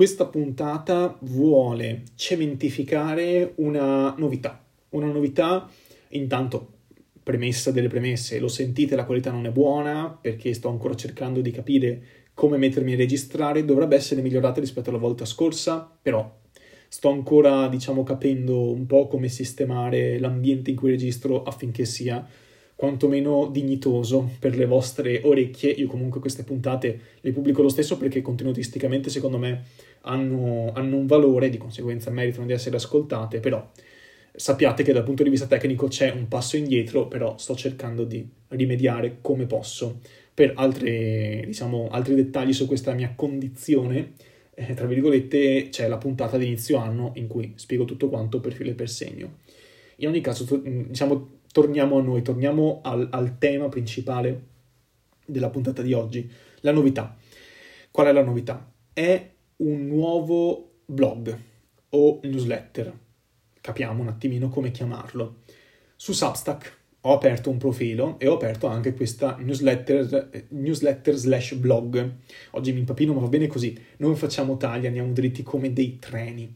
questa puntata vuole cementificare una novità, una novità intanto premessa delle premesse, lo sentite la qualità non è buona perché sto ancora cercando di capire come mettermi a registrare, dovrebbe essere migliorata rispetto alla volta scorsa, però sto ancora diciamo capendo un po' come sistemare l'ambiente in cui registro affinché sia quantomeno dignitoso per le vostre orecchie. Io comunque queste puntate le pubblico lo stesso perché contenutisticamente secondo me hanno, hanno un valore, di conseguenza meritano di essere ascoltate, però sappiate che dal punto di vista tecnico c'è un passo indietro, però sto cercando di rimediare come posso. Per altre, diciamo, altri dettagli su questa mia condizione, eh, tra virgolette, c'è la puntata di inizio anno in cui spiego tutto quanto per filo e per segno. In ogni caso, diciamo, torniamo a noi, torniamo al, al tema principale della puntata di oggi, la novità. Qual è la novità? È un nuovo blog o newsletter, capiamo un attimino come chiamarlo. Su Substack ho aperto un profilo e ho aperto anche questa newsletter, newsletter slash blog. Oggi mi impapino, ma va bene così. Non facciamo tagli, andiamo dritti come dei treni.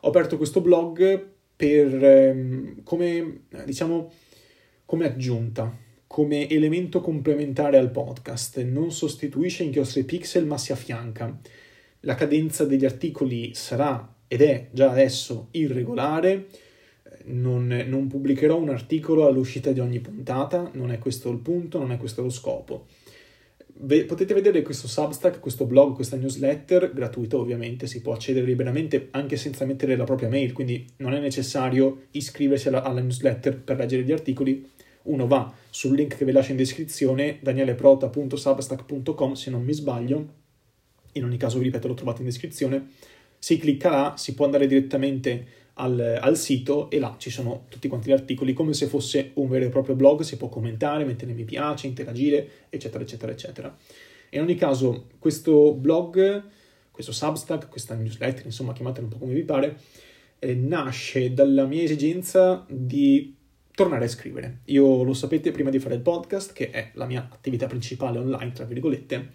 Ho aperto questo blog per, ehm, come, diciamo, come aggiunta, come elemento complementare al podcast. Non sostituisce inchiostri pixel, ma si affianca. La cadenza degli articoli sarà ed è già adesso irregolare. Non, non, pubblicherò un articolo all'uscita di ogni puntata, non è questo il punto, non è questo lo scopo. Ve, potete vedere questo Substack, questo blog, questa newsletter, gratuito ovviamente, si può accedere liberamente anche senza mettere la propria mail, quindi non è necessario iscriversi alla, alla newsletter per leggere gli articoli. Uno va sul link che vi lascio in descrizione, danieleprota.substack.com se non mi sbaglio, in ogni caso vi ripeto lo trovate in descrizione, si clicca là, si può andare direttamente al, al, sito e là ci sono tutti quanti gli articoli come se fosse un vero e proprio blog, si può commentare, mettere mi piace, interagire, eccetera, eccetera, eccetera. In ogni caso, questo blog, questo Substack, questa newsletter, insomma, chiamatela un po' come vi pare, eh, nasce dalla mia esigenza di tornare a scrivere. Io lo sapete prima di fare il podcast, che è la mia attività principale online, tra virgolette,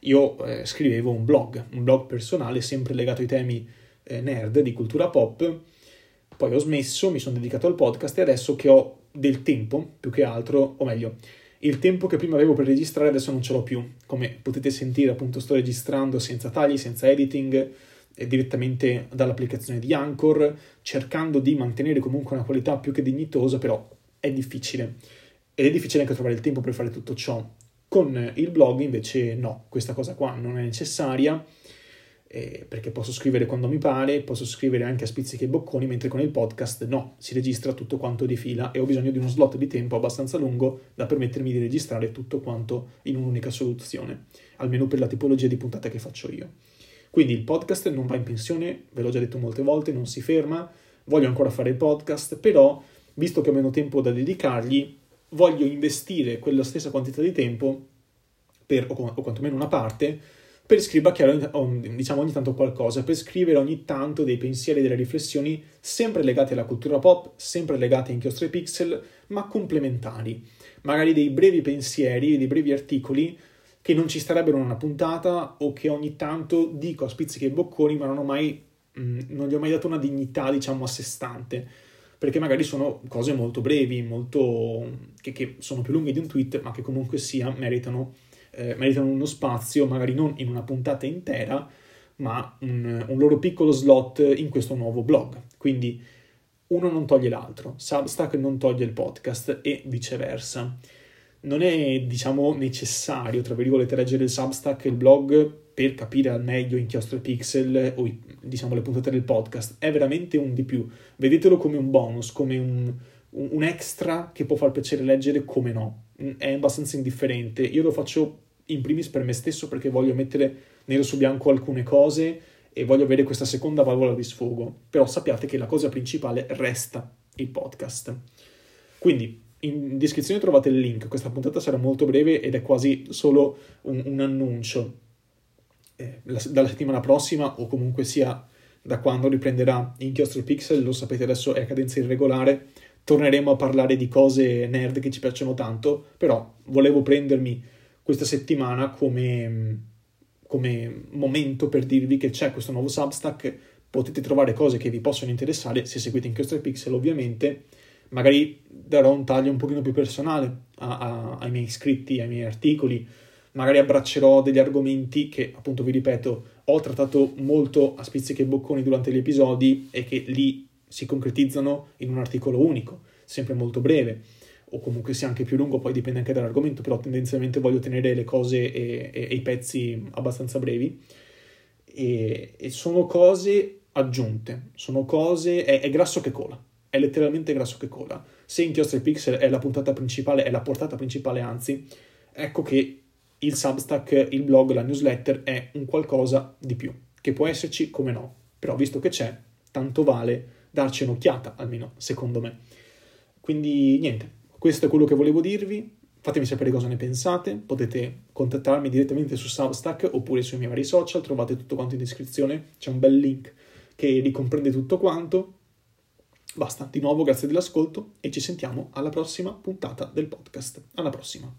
io eh, scrivevo un blog, un blog personale sempre legato ai temi eh, nerd di cultura pop, poi ho smesso, mi sono dedicato al podcast e adesso che ho del tempo, più che altro, o meglio, il tempo che prima avevo per registrare adesso non ce l'ho più. Come potete sentire, appunto, sto registrando senza tagli, senza editing, direttamente dall'applicazione di Anchor, cercando di mantenere comunque una qualità più che dignitosa, però è difficile. Ed è difficile anche trovare il tempo per fare tutto ciò. Con il blog invece no, questa cosa qua non è necessaria eh, perché posso scrivere quando mi pare, posso scrivere anche a spizzichi e bocconi, mentre con il podcast no, si registra tutto quanto di fila e ho bisogno di uno slot di tempo abbastanza lungo da permettermi di registrare tutto quanto in un'unica soluzione, almeno per la tipologia di puntate che faccio io. Quindi il podcast non va in pensione, ve l'ho già detto molte volte, non si ferma, voglio ancora fare il podcast, però visto che ho meno tempo da dedicargli, voglio investire quella stessa quantità di tempo, per, o, o quantomeno una parte, per scribacchiare diciamo ogni tanto qualcosa, per scrivere ogni tanto dei pensieri e delle riflessioni sempre legate alla cultura pop, sempre legate a inchiostri pixel, ma complementari. Magari dei brevi pensieri, dei brevi articoli che non ci starebbero in una puntata o che ogni tanto dico a spizzichi e bocconi, ma non, mai, mm, non gli ho mai dato una dignità, diciamo, a sé stante perché magari sono cose molto brevi, molto, che, che, sono più lunghe di un tweet, ma che comunque sia meritano, eh, meritano uno spazio, magari non in una puntata intera, ma un, un, loro piccolo slot in questo nuovo blog. Quindi uno non toglie l'altro, Substack non toglie il podcast e viceversa. Non è, diciamo, necessario, tra virgolette, leggere il Substack e il blog per capire al meglio inchiostro e pixel o diciamo le puntate del podcast, è veramente un di più. Vedetelo come un bonus, come un, un extra che può far piacere leggere, come no. È abbastanza indifferente. Io lo faccio in primis per me stesso perché voglio mettere nero su bianco alcune cose e voglio avere questa seconda valvola di sfogo. Però sappiate che la cosa principale resta il podcast. Quindi in descrizione trovate il link, questa puntata sarà molto breve ed è quasi solo un, un annuncio eh, la, dalla settimana prossima o comunque sia da quando riprenderà Inchiostro Pixel, lo sapete adesso è a cadenza irregolare, torneremo a parlare di cose nerd che ci piacciono tanto, però volevo prendermi questa settimana come, come momento per dirvi che c'è questo nuovo Substack, potete trovare cose che vi possono interessare se seguite Inchiostro Pixel ovviamente, magari darò un taglio un pochino più personale a, a, ai miei iscritti, ai miei articoli, magari abbraccerò degli argomenti che appunto vi ripeto ho trattato molto a spizzichi e bocconi durante gli episodi e che lì si concretizzano in un articolo unico, sempre molto breve o comunque sia anche più lungo, poi dipende anche dall'argomento, però tendenzialmente voglio tenere le cose e, e, e i pezzi abbastanza brevi. E, e, sono cose aggiunte, sono cose, è, è, grasso che cola, è letteralmente grasso che cola. Se Inchiostro Pixel è la puntata principale, è la portata principale anzi, ecco che il Substack, il blog, la newsletter è un qualcosa di più, che può esserci come no, però visto che c'è, tanto vale darci un'occhiata, almeno secondo me. Quindi niente, questo è quello che volevo dirvi. Fatemi sapere cosa ne pensate. Potete contattarmi direttamente su Substack oppure sui miei vari social. Trovate tutto quanto in descrizione. C'è un bel link che ricomprende tutto quanto. Basta, di nuovo grazie dell'ascolto e ci sentiamo alla prossima puntata del podcast. Alla prossima.